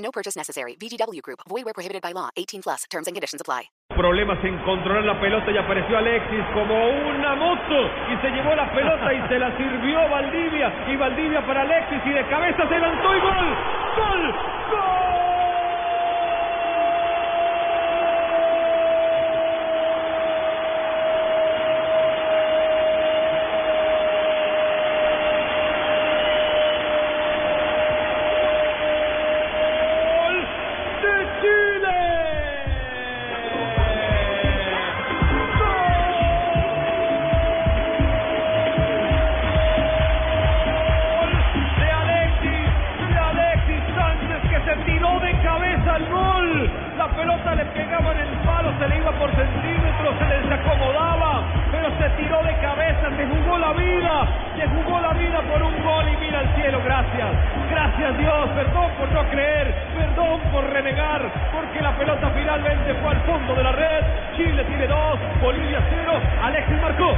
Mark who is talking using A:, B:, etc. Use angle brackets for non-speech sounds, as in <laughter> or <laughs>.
A: No purchase necessary. VGW Group. Void where prohibited by law. 18 plus. Terms and conditions apply.
B: Problemas en controlar la pelota y apareció Alexis como una moto y se llevó la pelota y se la <laughs> sirvió Valdivia y Valdivia para Alexis y de cabeza se levantó y gol, gol. Gol La pelota le pegaba en el palo, se le iba por centímetros, se le desacomodaba, pero se tiró de cabeza, se jugó la vida, se jugó la vida por un gol y mira al cielo, gracias. Gracias Dios, perdón por no creer, perdón por renegar, porque la pelota finalmente fue al fondo de la red. Chile tiene dos, Bolivia cero, Alexis marcó.